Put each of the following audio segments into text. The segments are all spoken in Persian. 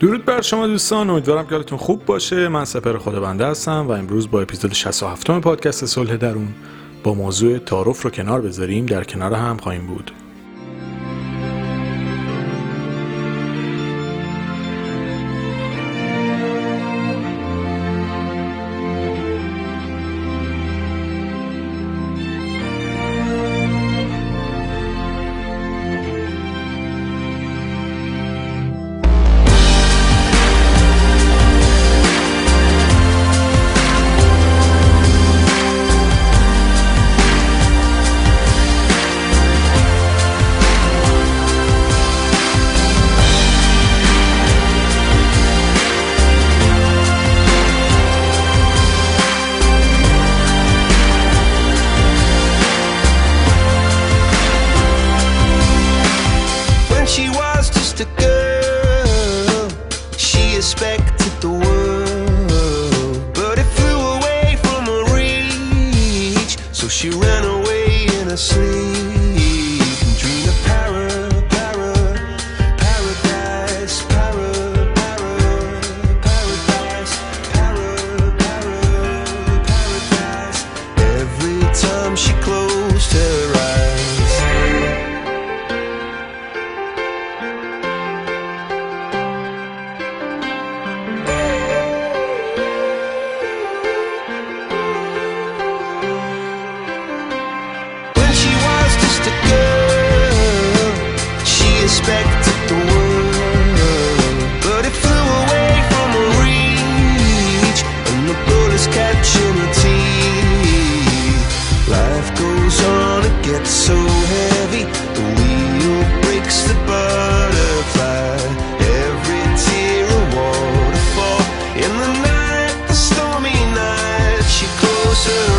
درود بر شما دوستان امیدوارم که حالتون خوب باشه. من سپر خود بنده هستم و امروز با اپیزود 67 پادکست صلح درون با موضوع تعارف رو کنار بذاریم. در کنار هم خواهیم بود. respect. to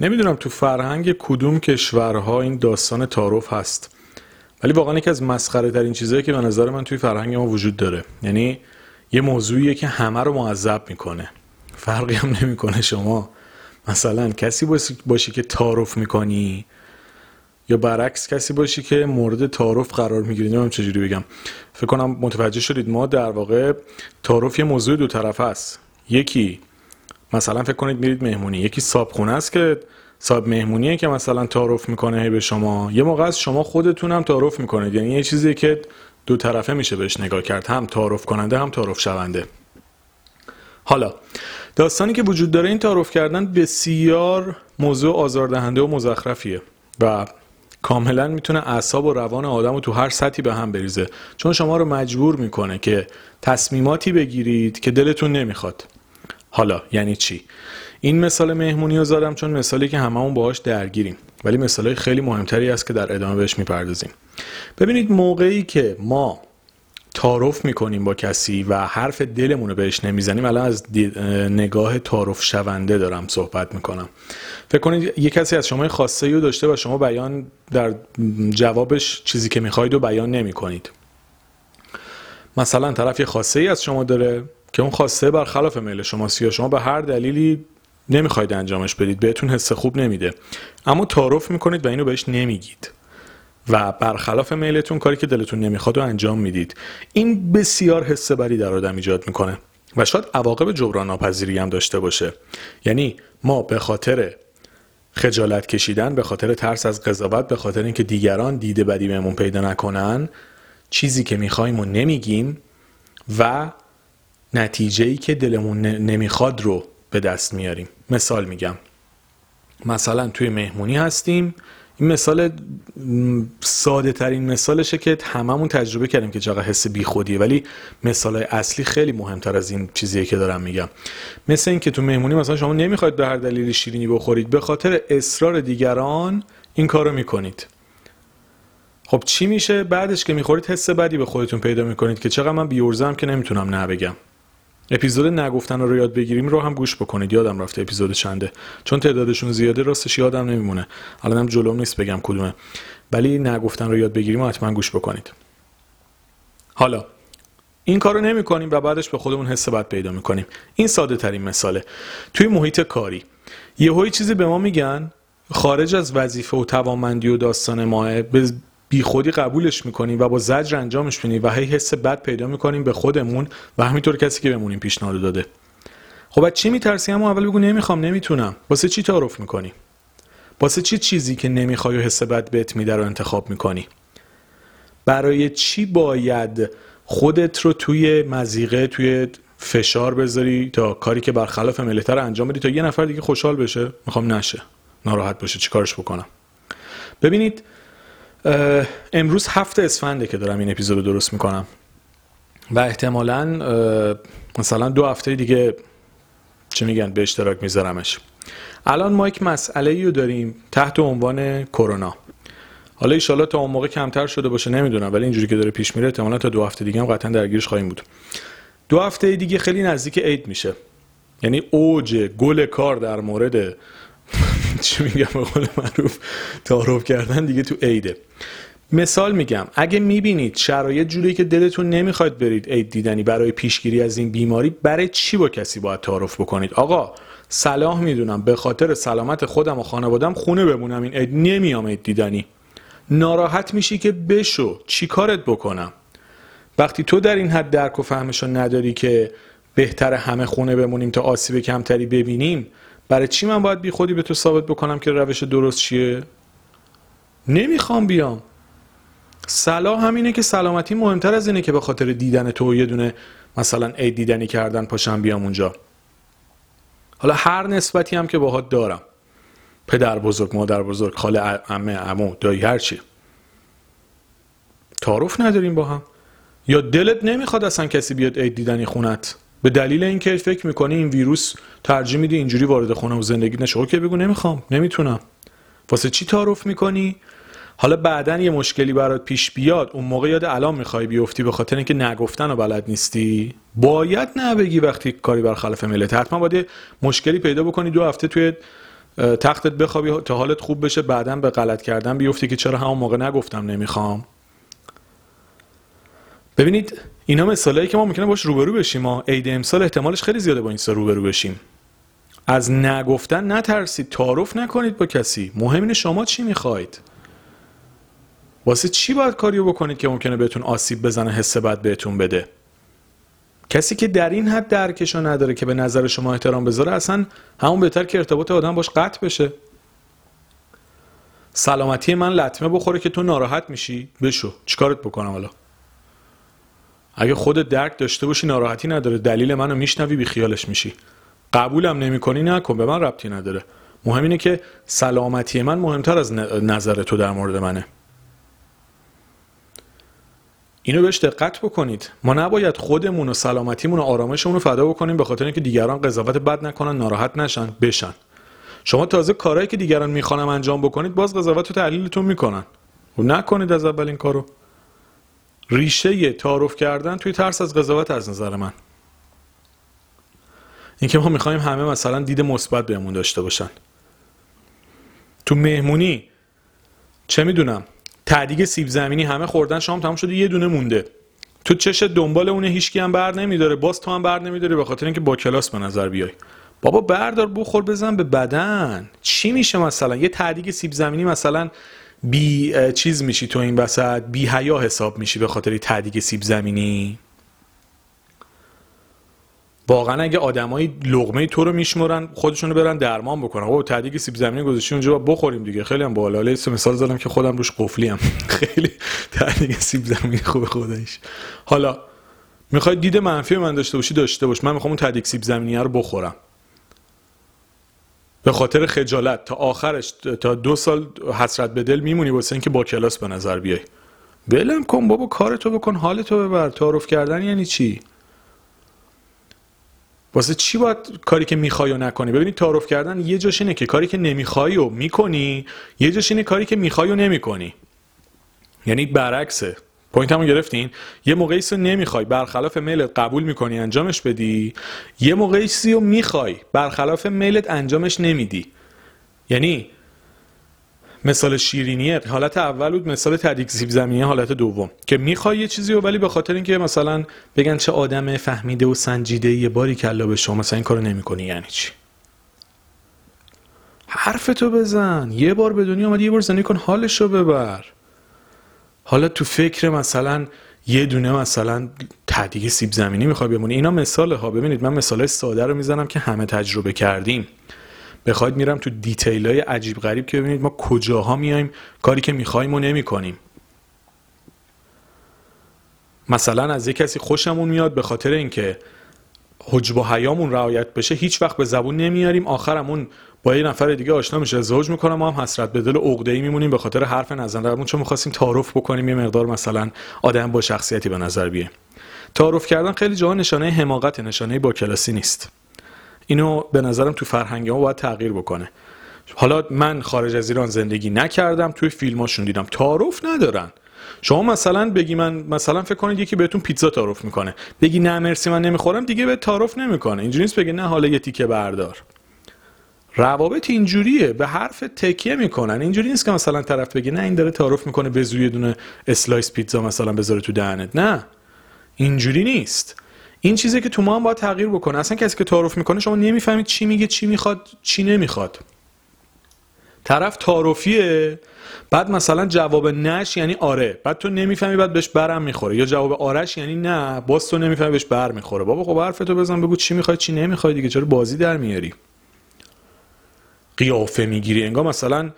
نمی‌دونم تو فرهنگ کدوم کشورها این داستان تعارف هست. ولی واقعا یکی از مسخره ترین چیزهایی که به نظر من توی فرهنگ ما وجود داره. یعنی یه موضوعیه که همه رو معذب می‌کنه. فرقی هم نمی‌کنه شما مثلا کسی باشی که تعارف می‌کنی یا برعکس کسی باشی که مورد تعارف قرار می‌گیری. نمی‌دونم چجوری بگم. فکر کنم متوجه شدید. ما در واقع تعارف یه موضوع دو طرف است. یکی مثلا فکر کنید میرید مهمونی. یکی صابخونه است که صاحب مهمونیه که مثلا تعارف می‌کنه به شما. یه موقع از شما خودتون هم تعارف می‌کنید یعنی یه چیزی که دو طرفه میشه بهش نگاه کرد. هم تعارف کننده هم تعارف شونده. حالا داستانی که وجود داره این تعارف کردن بسیار موضوع آزاردهنده و مزخرفیه و کاملا می‌تونه اعصاب و روان آدم رو تو هر سطحی به هم بریزه. چون شما رو مجبور می‌کنه که تصمیماتی بگیرید که دلتون نمی‌خواد. حالا یعنی چی؟ این مثال مهمونی رو زدم چون مثالی که هممون باهاش درگیریم ولی مثالای خیلی مهمتری است که در ادامه بهش می‌پردازیم. ببینید موقعی که ما تعارف می‌کنیم با کسی و حرف دلمون رو بهش نمی‌زنیم الان از نگاه تعارف شونده دارم صحبت می‌کنم. فکر کنید یه کسی از شما خواسته رو داشته و شما بیان در جوابش چیزی که می‌خواید و بیان نمی‌کنید. مثلا طرف یه خواسته ای از شما داره که اون خواسته برخلاف میل شماست یا شما به هر دلیلی نمی‌خواید انجامش بدید بهتون حس خوب نمیده. اما تعارف می‌کنید و اینو بهش نمیگید. و برخلاف میلتون کاری که دلتون نمی‌خواد و انجام می‌دید. این بسیار حس بری در آدم ایجاد می‌کنه. و شاید عواقب جبران ناپذیری هم داشته باشه. یعنی ما به خاطر خجالت کشیدن به خاطر ترس از قضاوت به خاطر اینکه دیگران دیده بدی بهمون پیدا نکنن چیزی که می‌خوایم و نمیگیم و نتیجه ای که دلمون نمی‌خواد رو به دست میاریم. مثال میگم. مثلا توی مهمونی هستیم. این مثال ساده ترین مثالشه که هممون تجربه کردیم که چقدر حس بیخودیه. ولی مثال اصلی خیلی مهمتر از این چیزیه که دارم میگم. مثل اینکه تو مهمونی مثلا شما نمی‌خواید به هر دلیلی شیرینی بخورید به خاطر اصرار دیگران این کارو می‌کنید. خب چی میشه؟ بعدش که می‌خورید حس بدی به خودتون پیدا می‌کنید که چقدر من بیورزم که نمی‌تونم نه بگم. اپیزود نگفتن رو یاد بگیریم رو هم گوش بکنید. یادم رفته اپیزود چنده. چون تعدادشون زیاده راستش یادم نمیمونه. الانم جلوم نیست بگم کدومه. ولی نگفتن رو یاد بگیریم و حتما گوش بکنید. حالا این کارو نمی کنیم و بعدش به خودمون حس بد پیدا می‌کنیم. این ساده ترین مثاله. توی محیط کاری یه چیزی به ما میگن خارج از وظیفه و توانمندی و داستان ماه به بی خودی قبولش می‌کنیم و با زجر انجامش میدیم و هی حس بد پیدا می‌کنیم به خودمون و همینطور کسی که بهمون این پیشنهاد داده. خب از چی میترسی؟ اما اول بگو نمی‌خوام نمی‌تونم. واسه چی تعارف می‌کنی؟ واسه چی چیزی که نمی‌خوای و حس بد بهت میده رو انتخاب می‌کنی؟ برای چی باید خودت رو توی مزیقه توی فشار بذاری تا کاری که برخلاف ملتر انجام بدی تا یه نفر دیگه خوشحال بشه؟ می‌خوام نشه. ناراحت باشه. چیکارش بکنم؟ ببینید امروز هفت اسفنده که دارم این اپیزود رو درست می‌کنم. و احتمالا مثلا دو هفته دیگه چه میگن به اشتراک میذارمش. الان ما یک مسئله رو داریم تحت عنوان کرونا. حالا ایشالا تا اون موقع کمتر شده باشه نمی‌دونم ولی اینجوری که داره پیش میره احتمالا تا دو هفته دیگه هم قطعا درگیرش خواهیم بود. دو هفته دیگه خیلی نزدیک عید میشه. یعنی اوج گل کار در مورد چی میگم به قول معروف؟ تعارف کردن دیگه تو عیده. مثال میگم اگه می‌بینید شرایط جوری که دلتون نمی‌خواد برید عید دیدنی برای پیشگیری از این بیماری برای چی با کسی باید تعارف بکنید؟ آقا صلاح می‌دونم به خاطر سلامت خودم و خانوادم خونه بمونم این عید نمیام عید دیدنی. ناراحت میشی که بشو چی کارت بکنم؟ وقتی تو در این حد درک و فهمشو نداری که بهتر همه خونه بمونیم تا آسیب کمتری ببینیم برای چی من باید بی خودی به تو ثابت بکنم که روش درست چیه؟ نمی‌خوام بیام. صلاح همینه که سلامتی مهمتر از اینه که به خاطر دیدن تو یه دونه مثلا عید دیدنی کردن پاشم بیام اونجا. حالا هر نسبتی هم که باهات دارم. پدر بزرگ مادر بزرگ خاله عمه عمو دایی هر چی. تعارف نداریم با هم. یا دلت نمی‌خواد اصلا کسی بیاد عید دیدنی خونت. به دلیل اینکه فکر می‌کنی این ویروس ترجیح میدی اینجوری وارد خونه و زندگی نشه که بگو نمی‌خوام نمی‌تونم. واسه چی تعارف می‌کنی؟ حالا بعدا یه مشکلی برات پیش بیاد اون موقع یاد الان می‌خوای بیفتی به خاطر اینکه نگفتن و بلد نیستی؟ باید نبگی وقتی کاری برخلاف ملت. حتما باید مشکلی پیدا بکنی دو هفته توی تختت بخوابی تا حالت خوب بشه بعدا به غلط کردن بیفتی که چرا همون موقع نگفتم نمی‌خوام. ببینید اینا مثالایی که ما می‌کنه باش روبرو بشیم ما عید امسال احتمالش خیلی زیاده با این روبرو بشیم. از نگفتن نترسید تعارف نکنید با کسی. مهم اینه شما چی می‌خواید. واسه چی باید کاریو بکنید که ممکنه بهتون آسیب بزنه حس بد بهتون بده؟ کسی که در این حد درکشو نداره که به نظر شما احترام بذاره اصلا همون بهتر که ارتباط آدم باش قطع بشه. سلامتی من لطمه بخوره که تو ناراحت میشی. بشو. چیکارت بکنم حالا؟ اگه خودت درک داشته باشی ناراحتی نداره. دلیل منو میشنوی بی خیالش میشی. قبولم نمی‌کنی نکن. به من ربطی نداره. مهم اینه که سلامتی من مهمتر از نظر تو در مورد منه. اینو بهش دقت بکنید. ما نباید خودمون و سلامتیمون و آرامشمون رو فدا بکنیم به خاطر اینکه دیگران قضاوت بد نکنن ناراحت نشن بشن. شما تازه کارهایی که دیگران می‌خوانم انجام بکنید باز قضاوت و تحلیلتون می‌کنن. و نکنید از اول این کارو. ریشه تعارف کردن توی ترس از قضاوت از نظر من. اینکه ما می‌خوایم همه مثلا دید مثبت بهمون داشته باشن. تو مهمونی چه می‌دونم تعدیگ سیب زمینی همه خوردن شام تمام شده یه دونه مونده. تو چش دنبال اونه هیچکی هم بر نمیداره باز تو هم بر نمیداری به خاطر اینکه با کلاس به نظر بیای. بابا بردار بخور بزن به بدن. چی میشه مثلا؟ یه تعدیگ سیب زمینی مثلا بی چیز میشی تو این وسط بی حیا حساب میشی به خاطر تعدیگ سیب زمینی؟ واقعا اگه آدمای لغمه تو رو میشمرن خودشونو برن درمان بکنن. او تعدیگ سیب زمینی گذاشتی اونجا بخوریم دیگه. خیلی هم بالا حالا مثال زدم که خودم روش قفلی هم. خیلی تعدیگ سیب زمینی خوب خودش. حالا می‌خوای دید منفی من داشته باشی داشته باش. من می‌خوام اون تعدیگ سیب زمینی رو بخورم. به خاطر خجالت تا آخرش تا دو سال حسرت به دل میمونی واسه اینکه با کلاس به نظر بیای. بلم کن بابا کارتو بکن حالتو ببر. تعارف کردن یعنی چی؟ واسه چی باید کاری که می‌خوای و نکنی؟ ببینید تعارف کردن یه جاش اینه که کاری که نمی‌خوای و می‌کنی یه جاش اینه کاری که می‌خوای و نمی‌کنی. یعنی برعکسه. point همون گرفتین؟ یه موقعی رو نمی‌خوای برخلاف میلت قبول می‌کنی انجامش بدی؟ یه موقعی رو می‌خوای برخلاف میلت انجامش نمیدی. یعنی مثال شیرینیه. حالت اول بود مثال ته دیگ سیب زمینی حالت دوم. که می‌خوای یه چیزی رو ولی به خاطر اینکه مثلا بگن چه آدم فهمیده و سنجیده یه باری کلا به شما مثلا این کارو نمی‌کنی یعنی چی؟ حرفتو بزن. یه بار به دنیا اومدی یه بار زندگی کن حالشو ببر. حالا تو فکر مثلا یه دونه مثلا تهدیگ سیب زمینی می‌خوای بمونی اینا مثال ها ببینید من مثال ساده رو می‌زنم که همه تجربه کردیم. بخواید میرم تو دیتیل های عجیب غریب که ببینید ما کجاها میایم کاری که می‌خوایم و نمی کنیم مثلا از یه کسی خوشمون میاد به خاطر اینکه حجب و حیامون رعایت بشه هیچ وقت به زبون نمیاریم آخرمون با یه نفر دیگه آشنا میشه. ازدواج می‌کنم ما هم حسرت به دل عقده ای میمونیم به خاطر حرف نزدمون چون می‌خواستیم تعارف بکنیم؟ یه مقدار مثلا آدم با شخصیتی به نظر بیه. تعارف کردن خیلی جاها نشانه حماقت نشانه با کلاسی نیست. اینو به نظرم تو فرهنگ ما باید تغییر بکنه. حالا من خارج از ایران زندگی نکردم توی فیلماشون دیدم. تعارف ندارن. شما مثلا بگی من مثلا فکر کنید یکی بهتون پیتزا تعارف می‌کنه. بگی نه مرسی من نمی‌خورم دیگه به تعارف نمی‌کنه. اینجوری نیست بگی نه حالا یه تیکه بردار. روابط اینجوریه به حرف تکیه می‌کنن. اینجوری نیست که مثلا طرف بگه نه این داره تعارف می‌کنه به زور یه دونه slice پیتزا مثلا بذاره تو دهنت. نه اینجوری نیست. این چیزی که تو ما هم باید تغییر بکنه. اصلا کسی که تعارف می‌کنه شما نمی‌فهمید چی میگه چی می‌خواد چی نمی‌خواد. طرف تعارفیه بعد مثلا جواب نش یعنی آره. بعد تو نمی‌فهمی بعد بهش بر می‌خوره. یا جواب آرش یعنی نه باز تو نمی‌فهمی بهش بر می‌خوره. بابا خب حرفتو بزن بگو چی می‌خوای چی نمی‌خوای دیگه. چرا بازی در میاری؟ قیافه می‌گیری. انگار مثلا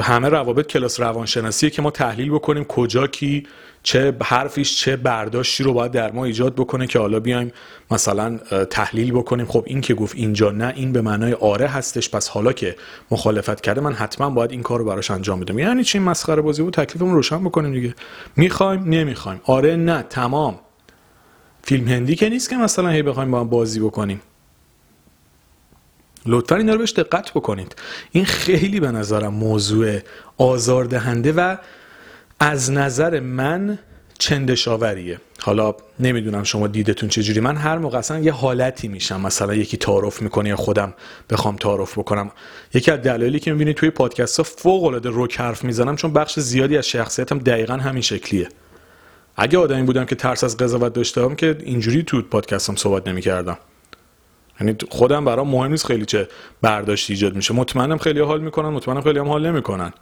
همه روابط کلاس روانشناسیه که ما تحلیل بکنیم کجا کی چه حرفیش چه برداشتی رو باید در ما ایجاد بکنه که حالا بیایم مثلا تحلیل بکنیم. خب این که گفت اینجا نه این به معنای آره هستش. پس حالا که مخالفت کرده من حتما باید این کار رو براش انجام بدم. یعنی چی؟ مسخره بازی بود. تکلیفمون روشن بکنیم دیگه. می‌خوایم نمی‌خوایم. آره نه تمام. فیلم هندی که نیست که مثلا هی بخوایم با هم بازی بکنیم. لطفا اینا رو بهش دقت بکنید. این خیلی به نظرم موضوع آزاردهنده و از نظر من چندشاوریه. حالا نمی‌دونم شما دیدتون چجوری. من هر موقع اصلا یه حالتی میشم. مثلا یکی تعارف می‌کنه یا خودم بخوام تعارف بکنم. یکی از دلایلی که می‌بینید توی پادکست ها فوق العاده روک حرف می‌زنم چون بخش زیادی از شخصیتم دقیقا همین شکلیه. اگه آدمی بودم که ترس از قضاوت داشتم که اینجوری تو پادکستم صحبت نمی‌کردم. یعنی خودم برام مهم نیست خیلی چه برداشتی ایجاد میشه. مطمئنم خیلی حال می‌کنن مطمئنم خیلی هم حال نمی‌کنن.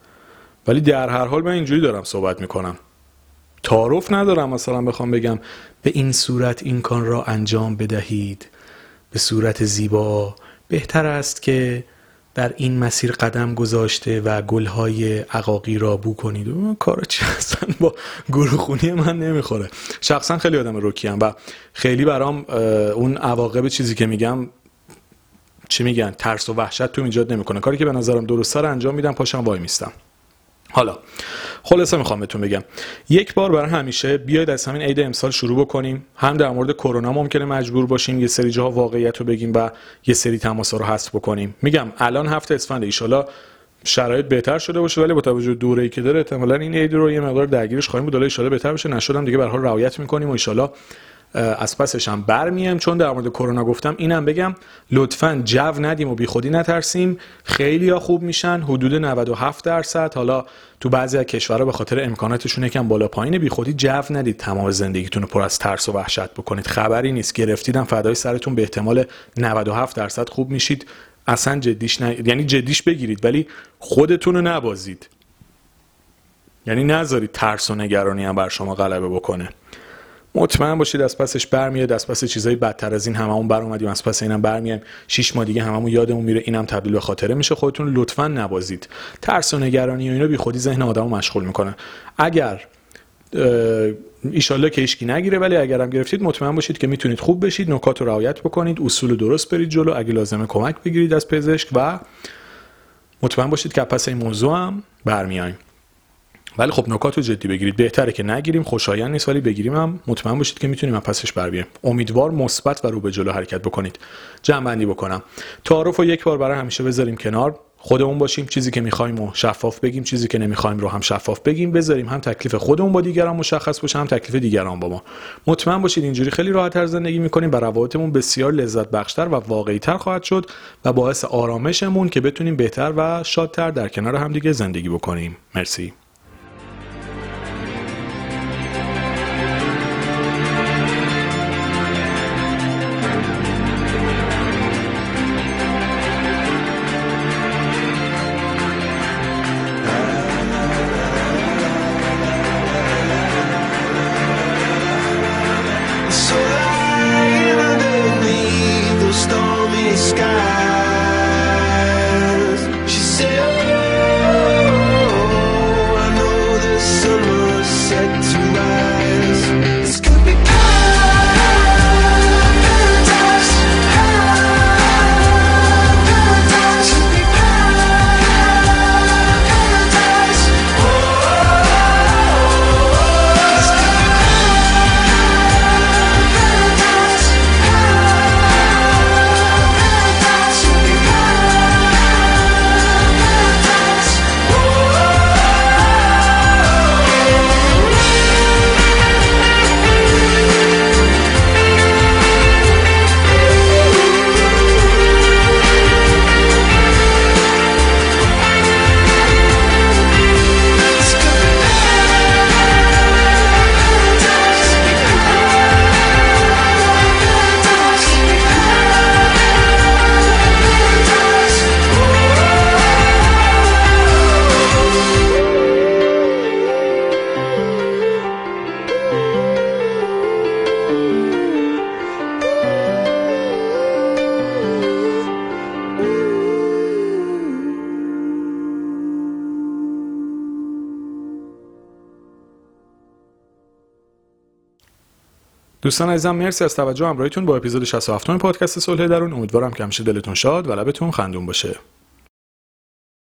ولی در هر حال من اینجوری دارم صحبت می‌کنم. تعارف ندارم مثلا بخوام بگم به این صورت این کار را انجام بدهید. به صورت زیبا. بهتر است که در این مسیر قدم گذاشته و گلهای عقاقی را بو کنید. و کار چی هستن؟ با گروه من نمی‌خوره. شخصا خیلی آدم روکیم و خیلی برام اون عواقب چیزی که میگم چی میگن؟ ترس و وحشت تو ایجاد نمی‌کنه. کاری که به نظرم درسته رو انجام میدم پاشم وای میستم. حالا خلاصه می‌خوام بهتون بگم. یک بار برای همیشه بیاید از همین عید امسال شروع بکنیم. هم در مورد کرونا ممکنه مجبور باشیم یه سری جاها واقعیت رو بگیم و یه سری تماسا رو حذف بکنیم. میگم الان هفته اسفند ایشالا شرایط بهتر شده باشه ولی با توجه دوره‌ای که داره احتمالاً این عید رو یه مقدار درگیرش خواهیم بود. ان بهتر بشه نشدم دیگه به حال رعایت می‌کنیم و ان از پسش هم برمیم. چون در مورد کرونا گفتم اینم بگم لطفا جو ندیم و بیخودی نترسیم. خیلی ها خوب میشن حدود 97 درصد. حالا تو بعضی از کشورها به خاطر امکاناتشون یکم بالا پایین بیخودی جو ندید تمام زندگیتون رو پر از ترس و وحشت بکنید. خبری نیست. گرفتیدم فدای سرتون به احتمال 97 درصد خوب میشید. اصلا جدیش نه... یعنی جدیش بگیرید ولی خودتون رو نبازید. یعنی نذارید ترس و نگرانی هم بر شما غلبه بکنه. مطمئن باشید از پسش برمیاد از پس چیزای بدتر از این هممون بر اومدیم از پس اینم برمیایم. شش ماه دیگه هممون یادمون میره اینم تبدیل به خاطره میشه. خودتون لطفا نبازید ترس و نگرانی و اینا بی خودی ذهن آدمو مشغول می‌کنه. اگر ایشالله که ایشکی نگیره ولی اگرم گرفتید مطمئن باشید که می‌تونید خوب بشید نکات رو رعایت بکنید اصول درست برید جلو اگه لازمه کمک بگیرید از پزشک و مطمئن باشید که پس این موضوع هم برمیایم ولی خب نکات رو جدی بگیرید. بهتره که نگیریم خوشایند نیست ولی بگیریم هم مطمئن باشید که می‌تونیم از پسش بر بیایم. امیدوار مثبت و رو به جلو حرکت بکنید. جمع بندی بکنم. تعارف رو یک بار برای همیشه بذاریم کنار. خودمون باشیم چیزی که می‌خوایم و شفاف بگیم چیزی که نمی‌خوایم رو هم شفاف بگیم. بذاریم هم تکلیف خودمون با دیگران مشخص باشه هم تکلیف دیگران با ما. مطمئن باشید اینجوری خیلی راحت تر زندگی می‌کنیم و روابطمون بسیار لذت بخشتر و واقعی تر خواهد شد و باعث آرامشمون که بتونیم بهتر و شادتر در کنار همدیگه زندگی بکنیم. مرسی. دوستان عزیزم مرسی از توجه همراهیتون با اپیزود 67 پادکست صلح درون. امیدوارم که همیشه دلتون شاد و لبتون خندون باشه.